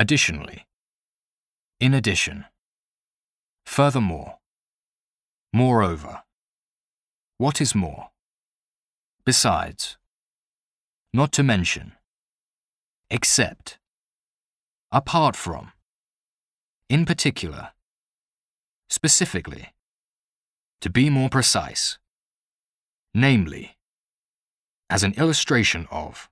Additionally. In addition. Furthermore. Moreover. What is more? Besides. Not to mention. Except. Apart from. In particular. Specifically. To be more precise. Namely. As an illustration of.